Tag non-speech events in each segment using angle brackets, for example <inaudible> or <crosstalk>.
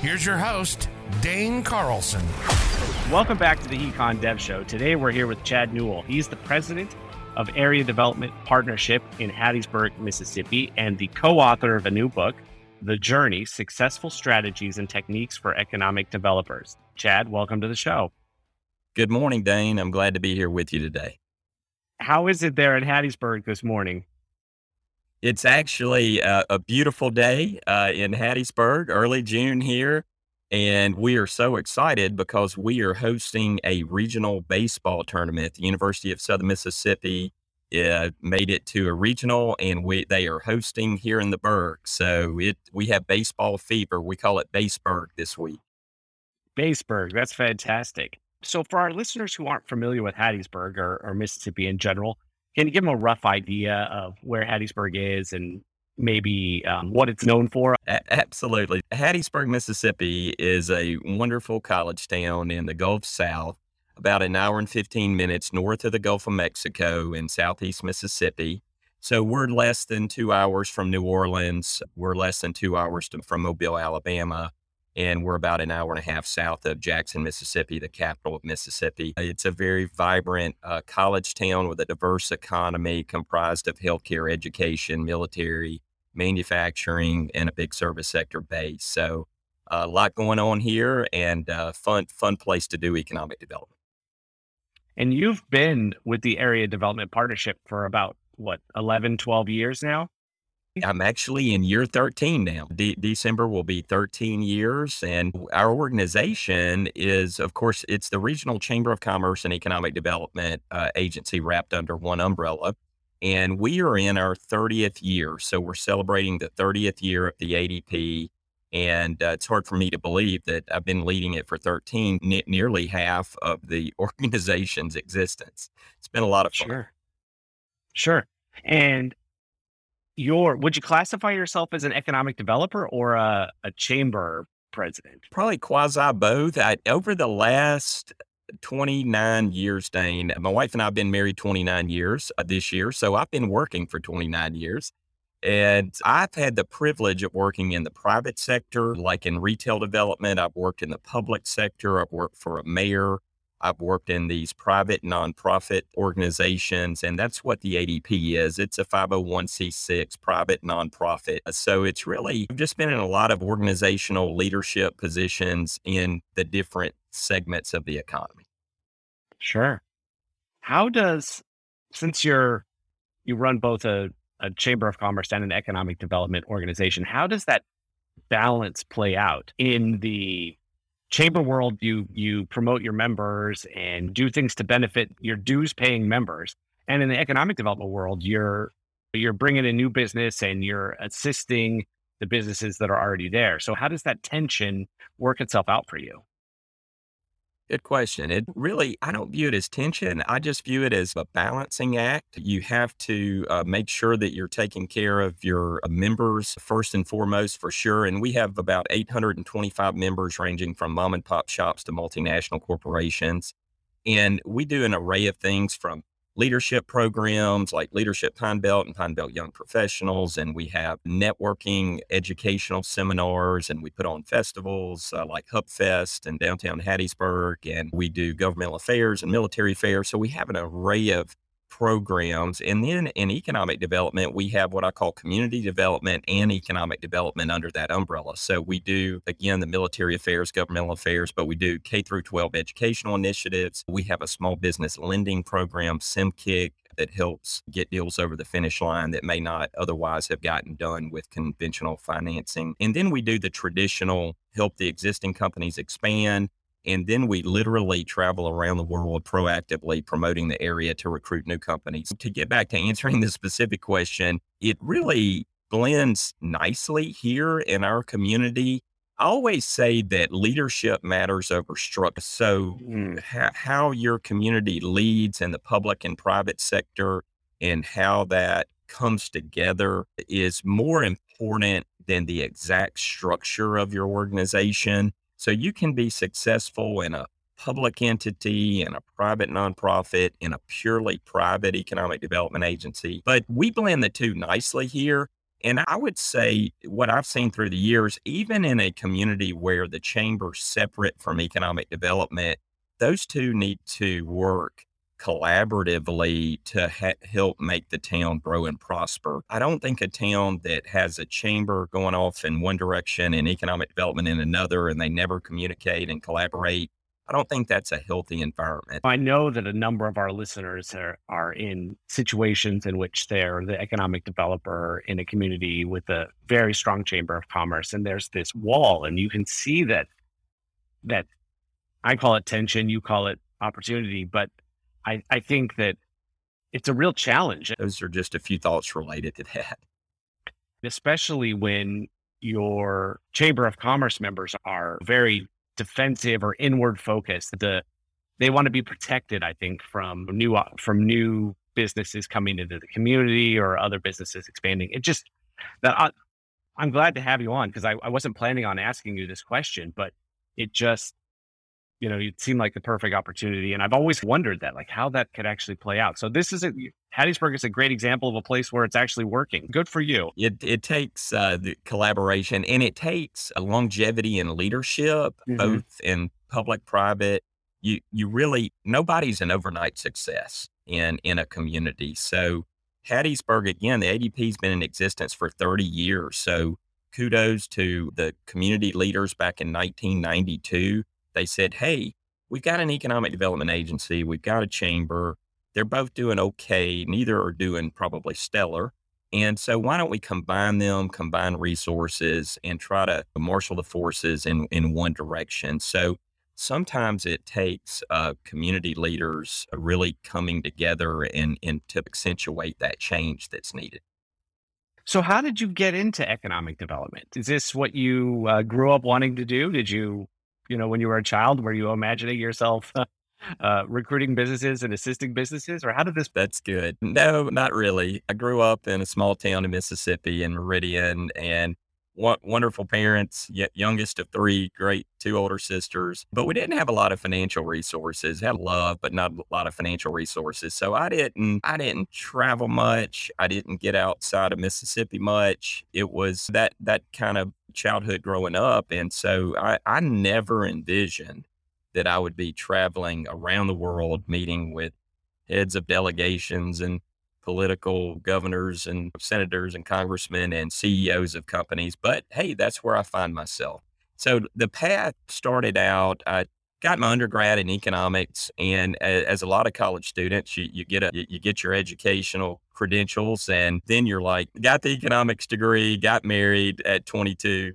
Here's your host, Dane Carlson. Welcome back to the Econ Dev Show. Today we're here with Chad Newell. He's the president of Area Development Partnership in Hattiesburg, Mississippi, and the co author of a new book, The Journey Successful Strategies and Techniques for Economic Developers. Chad, welcome to the show. Good morning, Dane. I'm glad to be here with you today. How is it there in Hattiesburg this morning? It's actually a, a beautiful day uh, in Hattiesburg, early June here. And we are so excited because we are hosting a regional baseball tournament. The University of Southern Mississippi uh, made it to a regional, and we they are hosting here in the Burg. So it we have baseball fever. We call it Baseburg this week. Baseburg, that's fantastic. So for our listeners who aren't familiar with Hattiesburg or, or Mississippi in general, can you give them a rough idea of where Hattiesburg is and maybe um, what it's known for? Absolutely. Hattiesburg, Mississippi is a wonderful college town in the Gulf South, about an hour and 15 minutes north of the Gulf of Mexico in southeast Mississippi. So we're less than two hours from New Orleans. We're less than two hours to, from Mobile, Alabama and we're about an hour and a half south of Jackson, Mississippi, the capital of Mississippi. It's a very vibrant uh, college town with a diverse economy comprised of healthcare, education, military, manufacturing, and a big service sector base. So uh, a lot going on here, and uh, fun fun place to do economic development. And you've been with the Area Development Partnership for about what 11, 12 years now. I'm actually in year 13 now. De- December will be 13 years. And our organization is, of course, it's the Regional Chamber of Commerce and Economic Development uh, Agency wrapped under one umbrella. And we are in our 30th year. So we're celebrating the 30th year of the ADP. And uh, it's hard for me to believe that I've been leading it for 13, ne- nearly half of the <laughs> organization's existence. It's been a lot of fun. Sure. Sure. And your would you classify yourself as an economic developer or a, a chamber president? Probably quasi both. I, over the last 29 years, Dane, my wife and I have been married 29 years uh, this year. So I've been working for 29 years. And I've had the privilege of working in the private sector, like in retail development. I've worked in the public sector. I've worked for a mayor. I've worked in these private nonprofit organizations, and that's what the ADP is. It's a 501c6 private nonprofit. Uh, so it's really I've just been in a lot of organizational leadership positions in the different segments of the economy. Sure. How does since you're you run both a, a chamber of commerce and an economic development organization, how does that balance play out in the chamber world you you promote your members and do things to benefit your dues paying members. And in the economic development world you're you're bringing in new business and you're assisting the businesses that are already there. So how does that tension work itself out for you Good question. It really, I don't view it as tension. I just view it as a balancing act. You have to uh, make sure that you're taking care of your uh, members first and foremost, for sure. And we have about 825 members, ranging from mom and pop shops to multinational corporations. And we do an array of things from leadership programs like Leadership Pine Belt and Pine Belt Young Professionals. And we have networking educational seminars and we put on festivals uh, like Hub Fest downtown Hattiesburg. And we do governmental affairs and military affairs. So we have an array of programs. And then in economic development, we have what I call community development and economic development under that umbrella. So we do, again, the military affairs, governmental affairs, but we do K through 12 educational initiatives. We have a small business lending program, SimKick, that helps get deals over the finish line that may not otherwise have gotten done with conventional financing. And then we do the traditional help the existing companies expand and then we literally travel around the world proactively promoting the area to recruit new companies. To get back to answering the specific question, it really blends nicely here in our community I always say that leadership matters over structure. So, Mm. ha- how your community leads in the public and private sector and how that comes together is more important than the exact structure of your organization. So, you can be successful in a public entity, in a private nonprofit, in a purely private economic development agency. But we blend the two nicely here. And I would say what I've seen through the years, even in a community where the chamber's separate from economic development, those two need to work collaboratively to ha- help make the town grow and prosper. I don't think a town that has a chamber going off in one direction and economic development in another, and they never communicate and collaborate. I don't think that's a healthy environment. I know that a number of our listeners are, are in situations in which they're the economic developer in a community with a very strong chamber of commerce, and there's this wall, and you can see that that I call it tension, you call it opportunity, but I, I think that it's a real challenge, Those are just a few thoughts related to that. especially when your chamber of commerce members are very defensive or inward focused. The they want to be protected, I think, from new uh, from new businesses coming into the community or other businesses expanding. It just that I, I'm glad to have you on because I, I wasn't planning on asking you this question, but it just you know, it seemed like the perfect opportunity. And I've always wondered that, like how that could actually play out. So this is a Hattiesburg is a great example of a place where it's actually working. Good for you. It it takes uh, the collaboration and it takes a longevity and leadership, Mhm. both in public, private. You you really nobody's an overnight success in in a community. So Hattiesburg again, the ADP's been in existence for 30 years. So kudos to the community leaders back in 1992. They said, "Hey, we've got an economic development agency, we've got a chamber. They're both doing okay. Neither are doing probably stellar." And so, why don't we combine them, combine resources, and try to marshal the forces in, in one direction? So, sometimes it takes uh, community leaders really coming together and, and to accentuate that change that's needed. So how did you get into economic development? Is this what you uh, grew up wanting to do? Did you, you know, when you were a child, were you imagining yourself <laughs> uh, recruiting businesses and assisting businesses, or how did this? That's good. No, not really. I grew up in a small town in Mississippi in Meridian and wonderful parents, youngest of three, great two older sisters. But we didn't have a lot of financial resources. Had love, but not a lot of financial resources. So I didn't I didn't travel much. I didn't get outside of Mississippi much. It was that that kind of childhood growing up. And so I, I never envisioned that I would be traveling around the world meeting with heads of delegations and political governors and senators and congressmen and CEOs of companies. But hey, that's where I find myself. So the path started out, I got my undergrad in economics. And as a lot of college students, you, you get a, you get your educational credentials and then you're like, got the economics degree, got married at 22.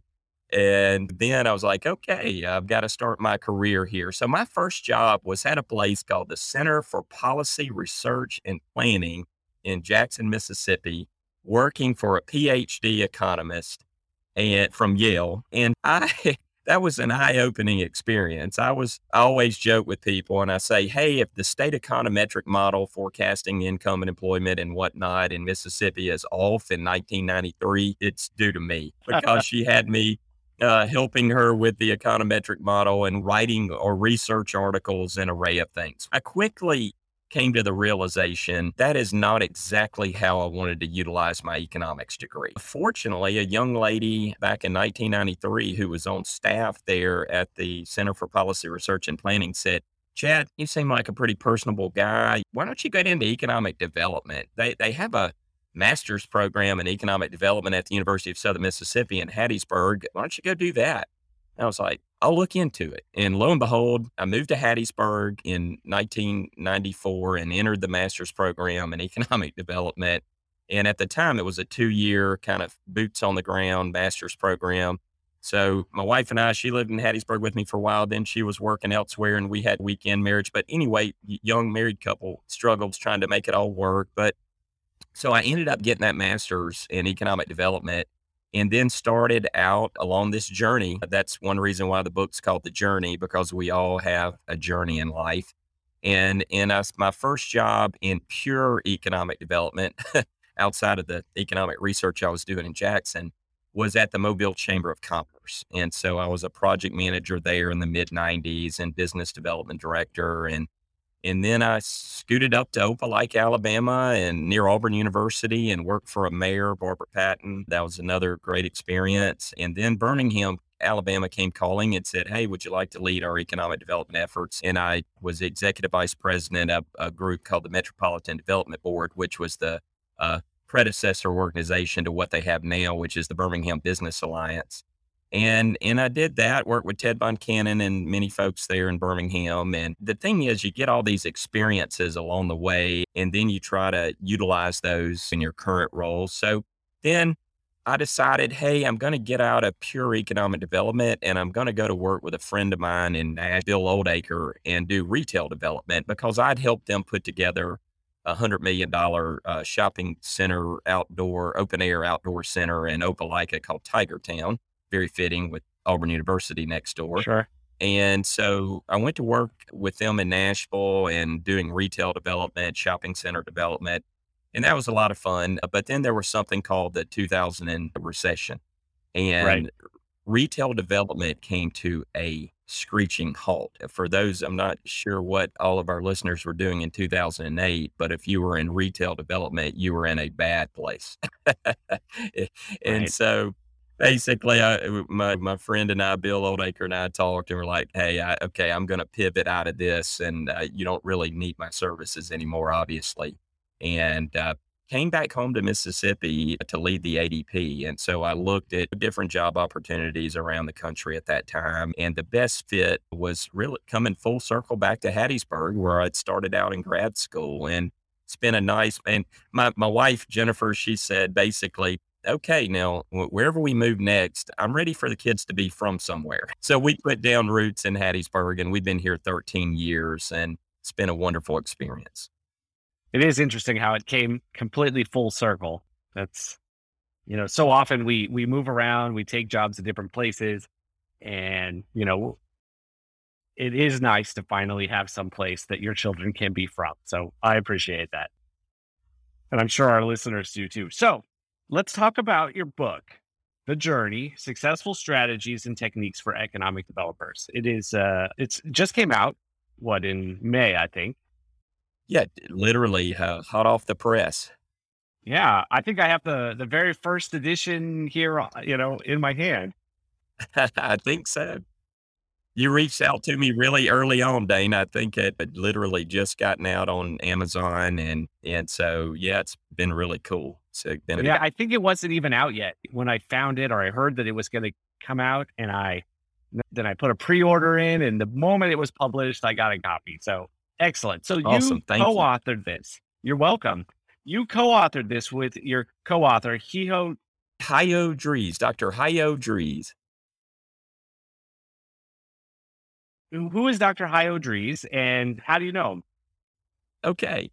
And then I was like, okay, I've got to start my career here. So my first job was at a place called the Center for Policy Research and Planning in Jackson, Mississippi, working for a PhD economist and from Yale. And I <laughs> that was an eye-opening experience. I was I always joke with people and I say, hey, if the state econometric model forecasting income and employment and whatnot in Mississippi is off in 1993, it's due to me because she had me uh, helping her with the econometric model and writing or research articles, and array of things. I quickly came to the realization that is not exactly how I wanted to utilize my economics degree. Fortunately, a young lady back in 1993 who was on staff there at the Center for Policy Research and Planning said, Chad, you seem like a pretty personable guy. Why don't you get into economic development? They, they have a master's program in economic development at the University of Southern Mississippi in Hattiesburg. Why don't you go do that? And I was like, I'll look into it. And lo and behold, I moved to Hattiesburg in 1994 and entered the master's program in <laughs> economic development. And at the time, it was a two year kind of boots on the ground master's program. So my wife and I, she lived in Hattiesburg with me for a while. Then she was working elsewhere and we had weekend marriage. But anyway, young married couple struggles trying to make it all work. But so I ended up getting that master's in economic development and then started out along this journey. That's one reason why the book's called The Journey, because we all have a journey in life. And in us, my first job in pure economic development, <laughs> outside of the economic research I was doing in Jackson, was at the Mobile Chamber of Commerce. And so I was a project manager there in the mid 90s and business development director. And and then I scooted up to Opelika, Alabama, and near Auburn University, and worked for a mayor, Barbara Patton. That was another great experience. And then Birmingham, Alabama came calling and said, Hey, would you like to lead our economic development efforts? And I was executive vice president of a group called the Metropolitan Development Board, which was the uh, predecessor organization to what they have now, which is the Birmingham Business Alliance. And and I did that, worked with Ted Von Cannon and many folks there in Birmingham. And the thing is, you get all these experiences along the way, and then you try to utilize those in your current role. So then I decided, hey, I'm going to get out of pure economic development and I'm going to go to work with a friend of mine in Nashville, Oldacre, and do retail development because I'd helped them put together a hundred million dollar uh, shopping center, outdoor, open air outdoor center in Opelika called Tiger Town very fitting with Auburn University next door. Sure. And so I went to work with them in Nashville and doing retail development, shopping center development. And that was a lot of fun. But then there was something called the 2000 recession. And right. retail development came to a screeching halt. For those, I'm not sure what all of our listeners were doing in 2008, but if you were in retail development, you were in a bad place. <laughs> and right. so basically, I, my my friend and I, Bill Oldacre and I talked, and we're like, "Hey, I, okay, I'm going to pivot out of this, and uh, you don't really need my services anymore, obviously." And uh, came back home to Mississippi to lead the ADP, and so I looked at different job opportunities around the country at that time, and the best fit was really coming full circle back to Hattiesburg, where I'd started out in grad school, and it's been a nice. And my my wife Jennifer, she said basically okay, now wherever we move next, I'm ready for the kids to be from somewhere. <laughs> So we put down roots in Hattiesburg and we've been here 13 years and it's been a wonderful experience. It is interesting how it came completely full circle. That's, you know, so often we, we move around, we take jobs at different places and, you know, it is nice to finally have some place that your children can be from. So I appreciate that. And I'm sure our listeners do too. So let's talk about your book, The Journey: Successful Strategies and Techniques for Economic Developers. It is uh it's just came out what in May, I think. Yeah, literally uh, hot off the press. Yeah, I think I have the the very first edition here, uh, you know, in my hand. <laughs> I think so. You reached out to me really early on, Dane. I think it had literally just gotten out on Amazon, and and so yeah, it's been really cool. Yeah, I think it wasn't even out yet when I found it, or I heard that it was going to come out, and I then I put a pre-order in, and the moment it was published, I got a copy. So excellent. So awesome. you Thank co-authored you. this. You're welcome. You co-authored this with your co-author Hiho Hayo Dries, Dr. Hayo Dries. who is Dr. Hayo Dries and how do you know him? Okay.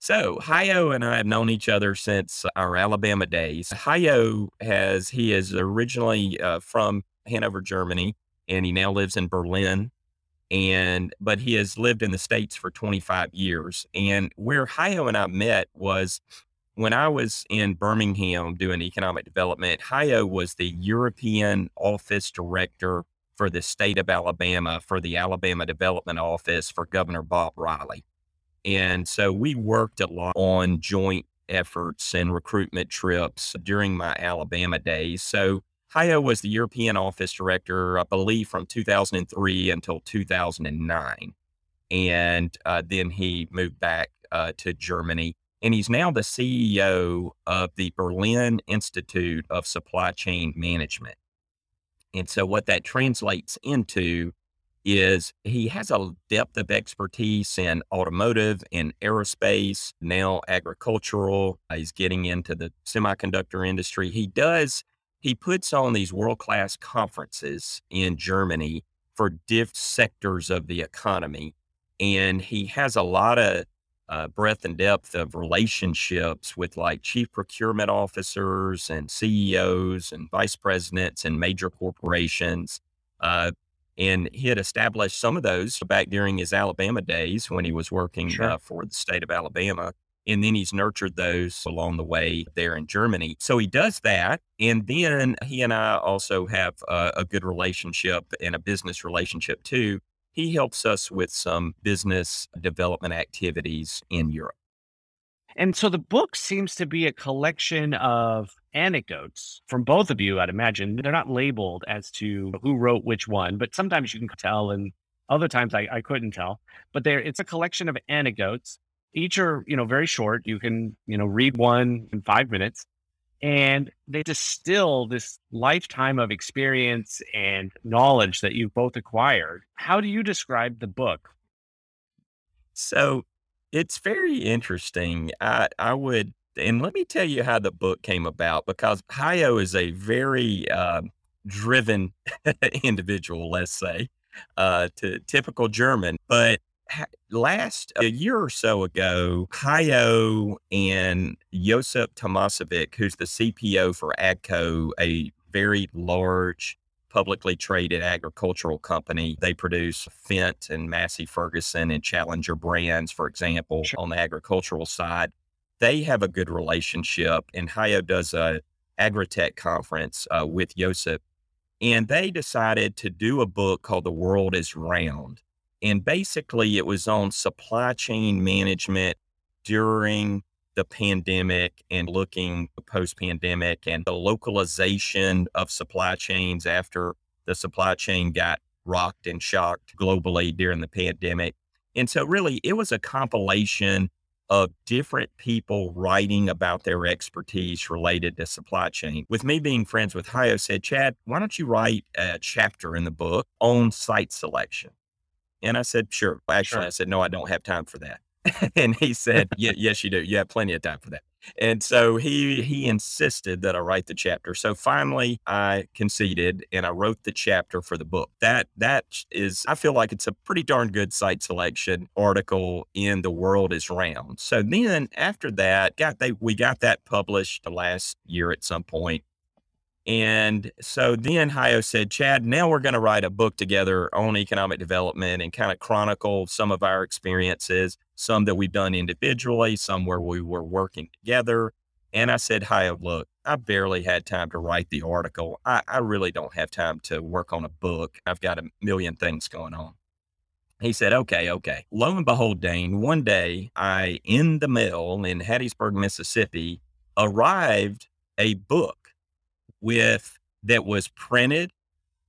So Hayo and I have known each other since our Alabama days. Hayo has, he is originally uh, from Hanover, Germany, and he now lives in Berlin. And, but he has lived in the States for 25 years. And where Hayo and I met was when I was in Birmingham doing economic development. Hayo was the European office director for the state of Alabama for the Alabama Development Office for Governor Bob Riley. And so we worked a lot on joint efforts and recruitment trips during my Alabama days. So Hayo was the European office director, I believe, from 2003 until 2009. And uh, then he moved back uh, to Germany. And he's now the CEO of the Berlin Institute of Supply Chain Management. And so what that translates into is he has a depth of expertise in automotive and aerospace, now agricultural. He's getting into the semiconductor industry. He does, he puts on these world class conferences in Germany for different sectors of the economy. And he has a lot of uh, breadth and depth of relationships with like chief procurement officers and CEOs and vice presidents and major corporations. Uh, and he had established some of those back during his Alabama days when he was working Sure. uh, for the state of Alabama. And then he's nurtured those along the way there in Germany. So he does that. And then he and I also have uh, a good relationship and a business relationship too. He helps us with some business development activities in Europe. And so the book seems to be a collection of anecdotes from both of you, I'd imagine. They're not labeled as to who wrote which one, but sometimes you can tell, and other times I, I couldn't tell. But there, it's a collection of anecdotes. Each are, you know, very short. You can, you know, read one in five minutes, and they distill this lifetime of experience and knowledge that you've both acquired. How do you describe the book? So it's very interesting. I, I would, and let me tell you how the book came about because Hayo is a very uh, driven <laughs> individual, let's say, uh, to typical German. But last a year or so ago, Hayo and Josip Tomasevic, who's the CPO for AGCO, a very large publicly traded agricultural company. They produce Fendt and Massey Ferguson and Challenger brands, for example, Sure. on the agricultural side. They have a good relationship, and Hayo does a agritech conference uh, with Josip, and they decided to do a book called "The World Is Round," and basically it was on supply chain management during the pandemic and looking post pandemic and the localization of supply chains after the supply chain got rocked and shocked globally during the pandemic. And so, really, it was a compilation of different people writing about their expertise related to supply chain. With me being friends with Hayo, said, Chad, why don't you write a chapter in the book on site selection? And I said, sure. Actually, Sure. I said, no, I don't have time for that. <laughs> and he said, yeah, yes, you do. You have plenty of time for that. And so he he insisted that I write the chapter. So finally I conceded and I wrote the chapter for the book. That that is I feel like it's a pretty darn good site selection article in The World is Round. So then after that, got they we got that published last year at some point. And so then Hayo said, Chad, now we're going to write a book together on economic development and kind of chronicle some of our experiences, some that we've done individually, some where we were working together. And I said, Hayo, look, I barely had time to write the article. I, I really don't have time to work on a book. I've got a million things going on. He said, okay, okay. Lo and behold, Dane, one day I, in the mill in Hattiesburg, Mississippi, arrived a book with that was printed,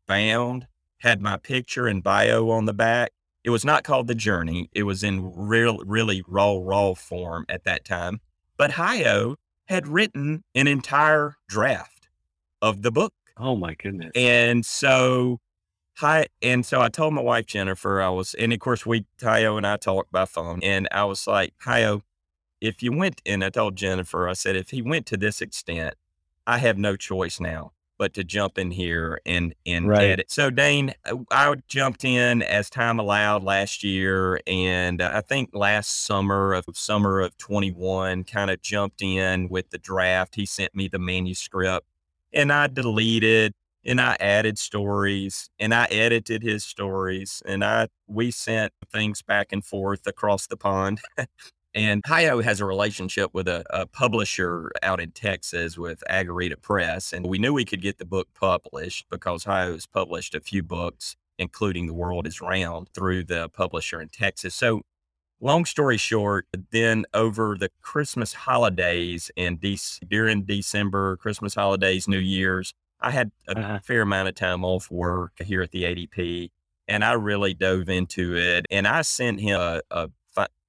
bound, had my picture and bio on the back. It was not called The Journey. It was in real, really raw, raw form at that time. But Hayo had written an entire draft of the book. Oh my goodness. And so, hi, and so I told my wife Jennifer, I was, and of course we Hayo and I talked by phone, and I was like, Hayo, if you went, and I told Jennifer, I said, if he went to this extent, I have no choice now but to jump in here and and Right. edit. So Dane, uh, I jumped in as time allowed last year, and uh, I think last summer of summer of twenty one, kind of jumped in with the draft. He sent me the manuscript, and I deleted and I added stories and I edited his stories and I we sent things back and forth across the pond. <laughs> and Hayo has a relationship with a, a publisher out in Texas with Agarita Press. And we knew we could get the book published because Hayo has published a few books, including The World is Round, through the publisher in Texas. So long story short, then over the Christmas holidays and Dec- during December, Christmas holidays, New Year's, I had a Uh-huh. fair amount of time off work here at the ADP, and I really dove into it. And I sent him a, a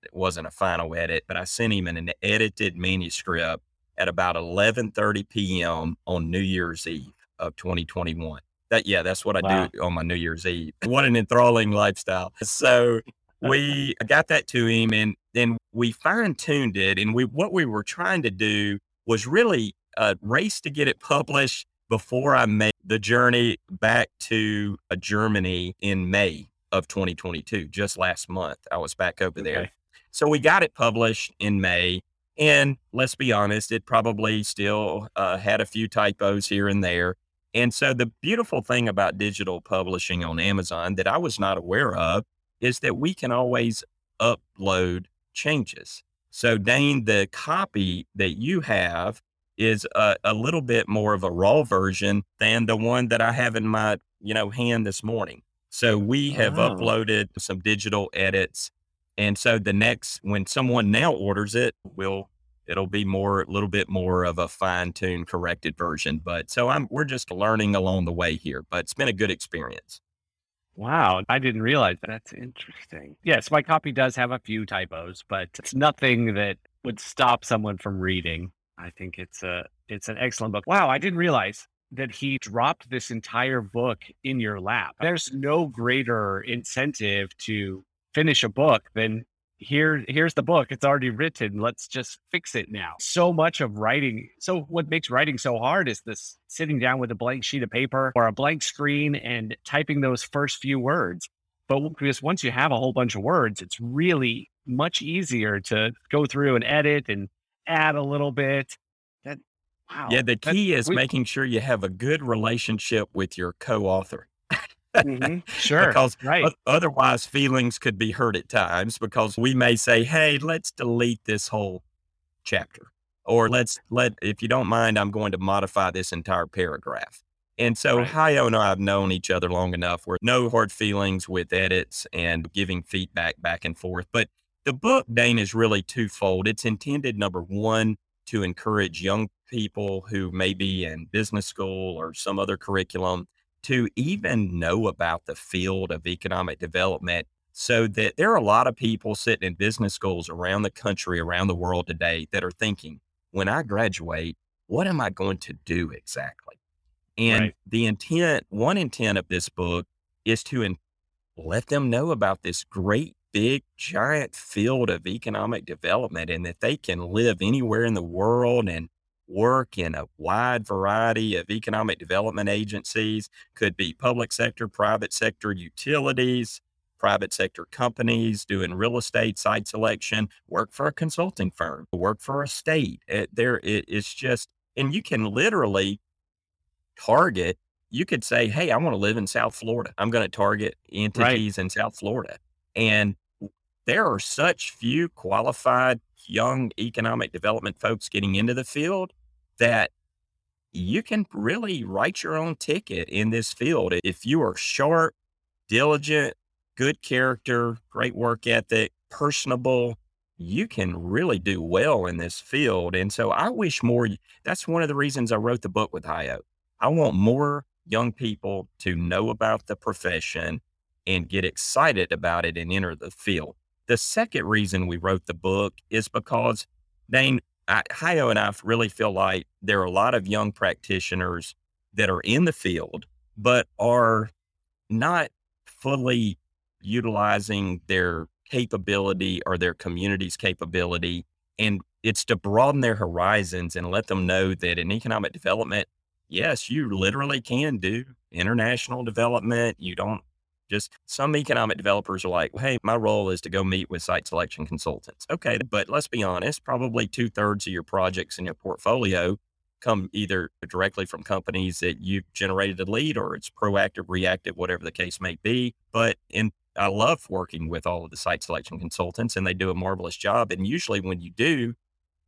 it wasn't a final edit, but I sent him an edited manuscript at about 11:30 p.m. on New Year's Eve of 2021. That yeah, that's what I Wow. do on my New Year's Eve. <laughs> What an enthralling lifestyle. So we got that to him and then we fine tuned it and we what we were trying to do was really uh, race to get it published before I made the journey back to uh, Germany in May of 2022 just last month I was back over there Okay. So we got it published in May. And let's be honest, it probably still uh, had a few typos here and there. And so the beautiful thing about digital publishing on Amazon that I was not aware of is that we can always upload changes. So, Dane, the copy that you have is a, a, little bit more of a raw version than the one that I have in my, you know, hand this morning. So we have oh. uploaded some digital edits. And so the next when someone now orders it, will it'll be more a little bit more of a fine-tuned corrected version. But so I'm we're just learning along the way here, but it's been a good experience. Wow, I didn't realize that. That's interesting. Yes, my copy does have a few typos, but it's nothing that would stop someone from reading. I think it's a it's an excellent book. Wow, I didn't realize that he dropped this entire book in your lap. There's no greater incentive to finish a book then here here's the book it's already written let's just fix it now. So much of writing so what makes writing so hard is this sitting down with a blank sheet of paper or a blank screen and typing those first few words. But because once you have a whole bunch of words it's really much easier to go through and edit and add a little bit. That wow yeah the key is we, making sure you have a good relationship with your co-author mm-hmm. <laughs> Sure. because right. otherwise feelings could be hurt at times because we may say, Hey, let's delete this whole chapter or let's let, if you don't mind, I'm going to modify this entire paragraph. And so right. Hayo and I have known each other long enough where no hard feelings with edits and giving feedback back and forth. But the book, Dane, is really twofold. It's intended, number one, to encourage young people who may be in business school or some other curriculum to even know about the field of economic development so that there are a lot of people sitting in business schools around the country, around the world today that are thinking, when I graduate, what am I going to do exactly? And right. the intent, one intent of this book is to in, let them know about this great, big, giant field of economic development and that they can live anywhere in the world and work in a wide variety of economic development agencies, could be public sector, private sector utilities, private sector companies doing real estate site selection, work for a consulting firm, work for a state. It, eh, there, it, it's just, and you can literally target. You could say, "Hey, I want to live in South Florida. I'm going to target entities right. in South Florida," and there are such few qualified young economic development folks getting into the field that you can really write your own ticket in this field. If you are sharp, diligent, good character, great work ethic, personable, you can really do well in this field. And so I wish more, that's one of the reasons I wrote the book with Hayo. I want more young people to know about the profession and get excited about it and enter the field. The second reason we wrote the book is because, Dane, I, and I really feel like there are a lot of young practitioners that are in the field, but are not fully utilizing their capability or their community's capability. And it's to broaden their horizons and let them know that in economic development, yes, you literally can do international development. You don't just some economic developers are like, hey, my role is to go meet with site selection consultants. Okay, but let's be honest, probably two thirds of your projects in your portfolio come either directly from companies that you've generated a lead or it's proactive, reactive, whatever the case may be. But in I love working with all of the site selection consultants and they do a marvelous job. And usually when you do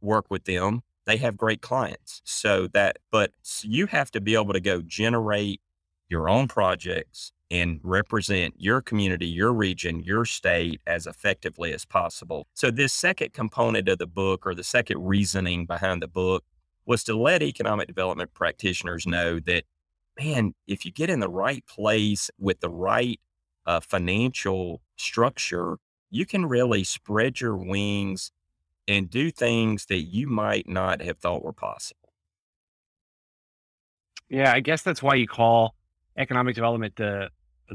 work with them, they have great clients. So that, but you have to be able to go generate your own projects and represent your community, your region, your state as effectively as possible. So, this second component of the book, or the second reasoning behind the book, was to let economic development practitioners know that, man, if you get in the right place with the right uh, financial structure, you can really spread your wings and do things that you might not have thought were possible. Yeah, I guess that's why you call economic development the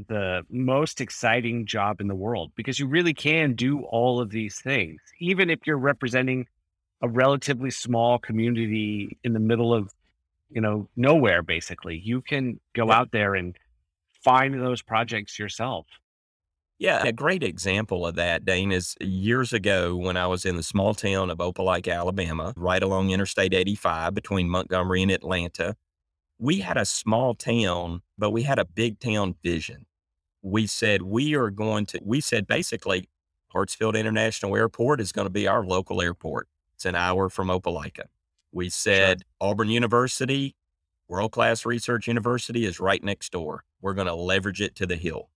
the most exciting job in the world because you really can do all of these things, even if you're representing a relatively small community in the middle of, you know, nowhere, basically. You can go out there and find those projects yourself. Yeah, a great example of that, Dane, is years ago when I was in the small town of Opelika, Alabama, right along Interstate 85 between Montgomery and Atlanta. We had a small town, but we had a big town vision. We said, we are going to, we said basically, Hartsfield International Airport is going to be our local airport. It's an hour from Opelika. We said, sure. Auburn University, world class research university, is right next door. We're going to leverage it to the hill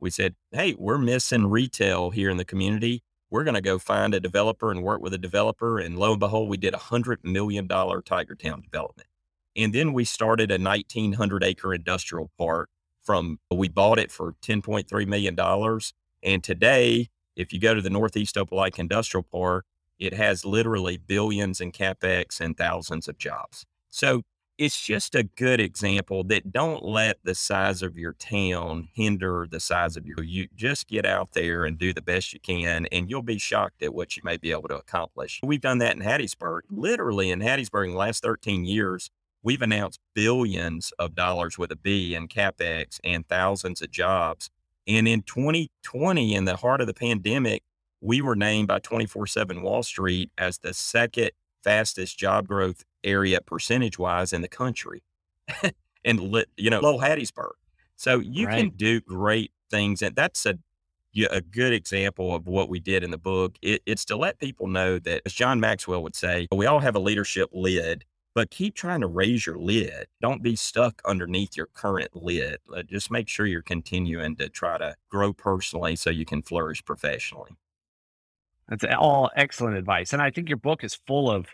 we said, Hey, we're missing retail here in the community. We're going to go find a developer and work with a developer. And lo and behold, we did a $100 million Tiger Town development. And then we started a 1,900 acre industrial park from, we bought it for $10.3 million. And today, if you go to the Northeast Opelika Industrial Park, it has literally billions in capex and thousands of jobs. So it's just a good example that don't let the size of your town hinder the size of your you just get out there and do the best you can and you'll be shocked at what you may be able to accomplish we've done that in hattiesburg literally in hattiesburg in the last 13 years we've announced billions of dollars with a b in capex and thousands of jobs and in 2020 in the heart of the pandemic we were named by 24-7 wall street as the second fastest job growth area percentage wise in the country <laughs> and you know low hattiesburg so you right. can do great things and that's a a good example of what we did in the book it, it's to let people know that as john maxwell would say we all have a leadership lid but keep trying to raise your lid don't be stuck underneath your current lid uh, just make sure you're continuing to try to grow personally so you can flourish professionally that's all excellent advice. And I think your book is full of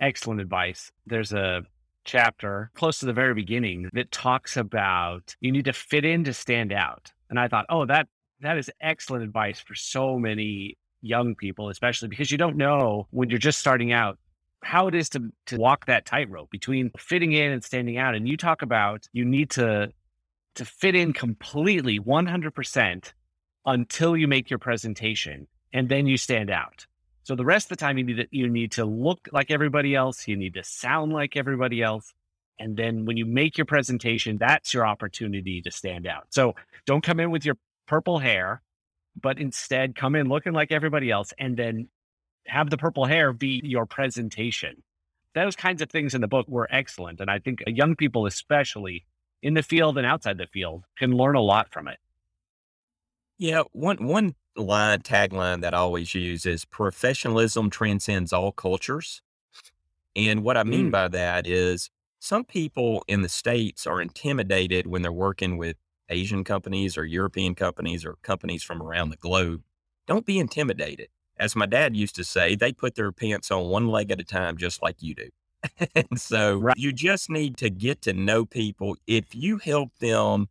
excellent advice. There's a chapter close to the very beginning that talks about you need to fit in to stand out. And I thought, oh, that that is excellent advice for so many young people, especially because you don't know when you're just starting out how it is to to walk that tightrope between fitting in and standing out. And you talk about you need to to fit in completely 100% until you make your presentation and then you stand out. So the rest of the time you need to, you need to look like everybody else, you need to sound like everybody else, and then when you make your presentation, that's your opportunity to stand out. So don't come in with your purple hair, but instead come in looking like everybody else and then have the purple hair be your presentation. Those kinds of things in the book were excellent. And I think young people, especially in the field and outside the field, can learn a lot from it. Yeah, one one line tagline that I always use is professionalism transcends all cultures. And what I mean mm. by that is some people in the States are intimidated when they're working with Asian companies or European companies or companies from around the globe. Don't be intimidated. As my dad used to say, they put their pants on one leg at a time, just like you do. <laughs> and so right. you just need to get to know people. If you help them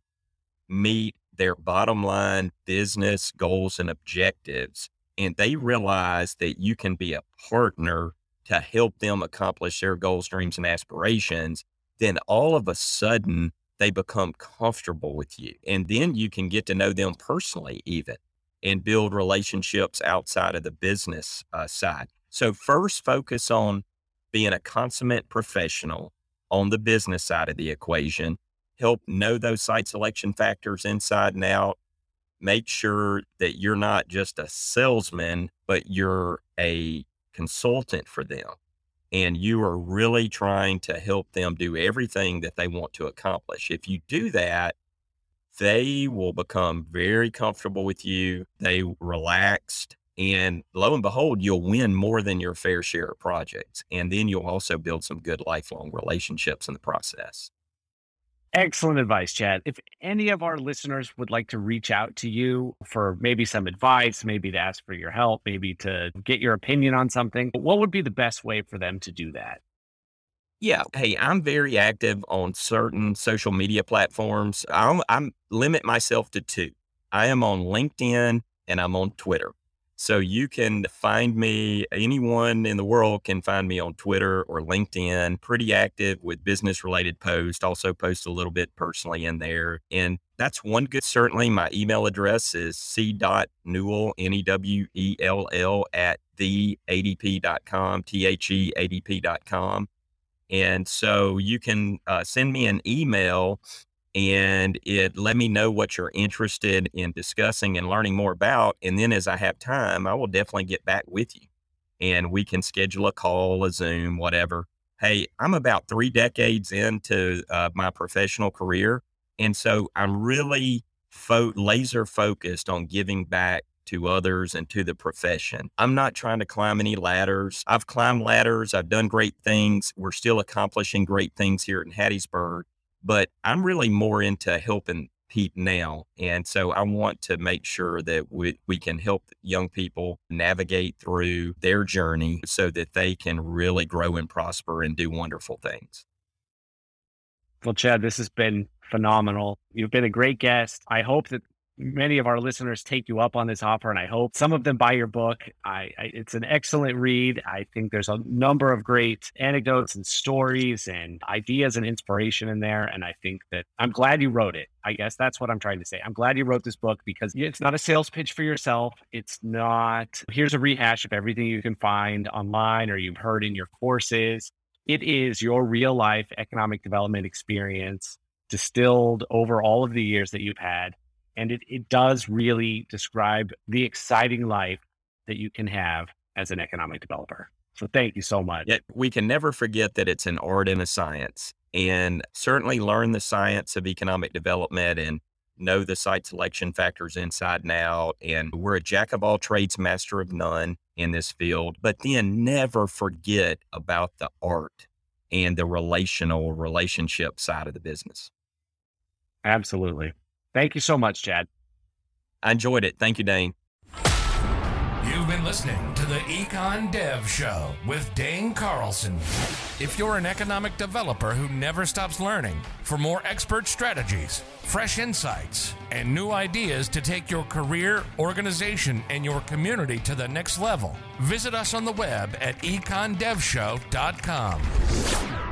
meet their bottom line business goals and objectives, and they realize that you can be a partner to help them accomplish their goals, dreams, and aspirations, then all of a sudden they become comfortable with you. And then you can get to know them personally, even and build relationships outside of the business uh, side. So, first, focus on being a consummate professional on the business side of the equation help know those site selection factors inside and out. Make sure that you're not just a salesman, but you're a consultant for them. And you are really trying to help them do everything that they want to accomplish. If you do that, they will become very comfortable with you. They relaxed. And lo and behold, you'll win more than your fair share of projects. And then you'll also build some good lifelong relationships in the process. Excellent advice, Chad. If any of our listeners would like to reach out to you for maybe some advice, maybe to ask for your help, maybe to get your opinion on something, what would be the best way for them to do that? Yeah. Hey, I'm very active on certain social media platforms. I'm, I'm limit myself to two. I am on LinkedIn and I'm on Twitter. So you can find me, anyone in the world can find me on Twitter or LinkedIn, pretty active with business related posts, also post a little bit personally in there. And that's one good, certainly. My email address is c.newell, N E W E L L, at theadp.com, T H E A D P.com. And so you can uh, send me an email and it let me know what you're interested in discussing and learning more about. And then as I have time, I will definitely get back with you and we can schedule a call, a Zoom, whatever. Hey, I'm about three decades into uh, my professional career. And so I'm really fo- laser focused on giving back to others and to the profession. I'm not trying to climb any ladders. I've climbed ladders, I've done great things. We're still accomplishing great things here in Hattiesburg, but I'm really more into helping people now. And so I want to make sure that we, we can help young people navigate through their journey so that they can really grow and prosper and do wonderful things. Well, Chad, this has been phenomenal. You've been a great guest. I hope that many of our listeners take you up on this offer, and I hope some of them buy your book. I, I, it's an excellent read. I think there's a number of great anecdotes and stories and ideas and inspiration in there. And I think that I'm glad you wrote it. I guess that's what I'm trying to say. I'm glad you wrote this book because it's not a sales pitch for yourself. It's not here's a rehash of everything you can find online or you've heard in your courses. It is your real life economic development experience distilled over all of the years that you've had and it, it does really describe the exciting life that you can have as an economic developer. So thank you so much. Yet we can never forget that it's an art and a science, and certainly learn the science of economic development and know the site selection factors inside and out. And we're a jack of all trades, master of none in this field. But then never forget about the art and the relational relationship side of the business. Absolutely. Thank you so much, Chad. I enjoyed it. Thank you, Dane. You've been listening to the Econ Dev Show with Dane Carlson. If you're an economic developer who never stops learning, for more expert strategies, fresh insights, and new ideas to take your career, organization, and your community to the next level, visit us on the web at econdevshow.com.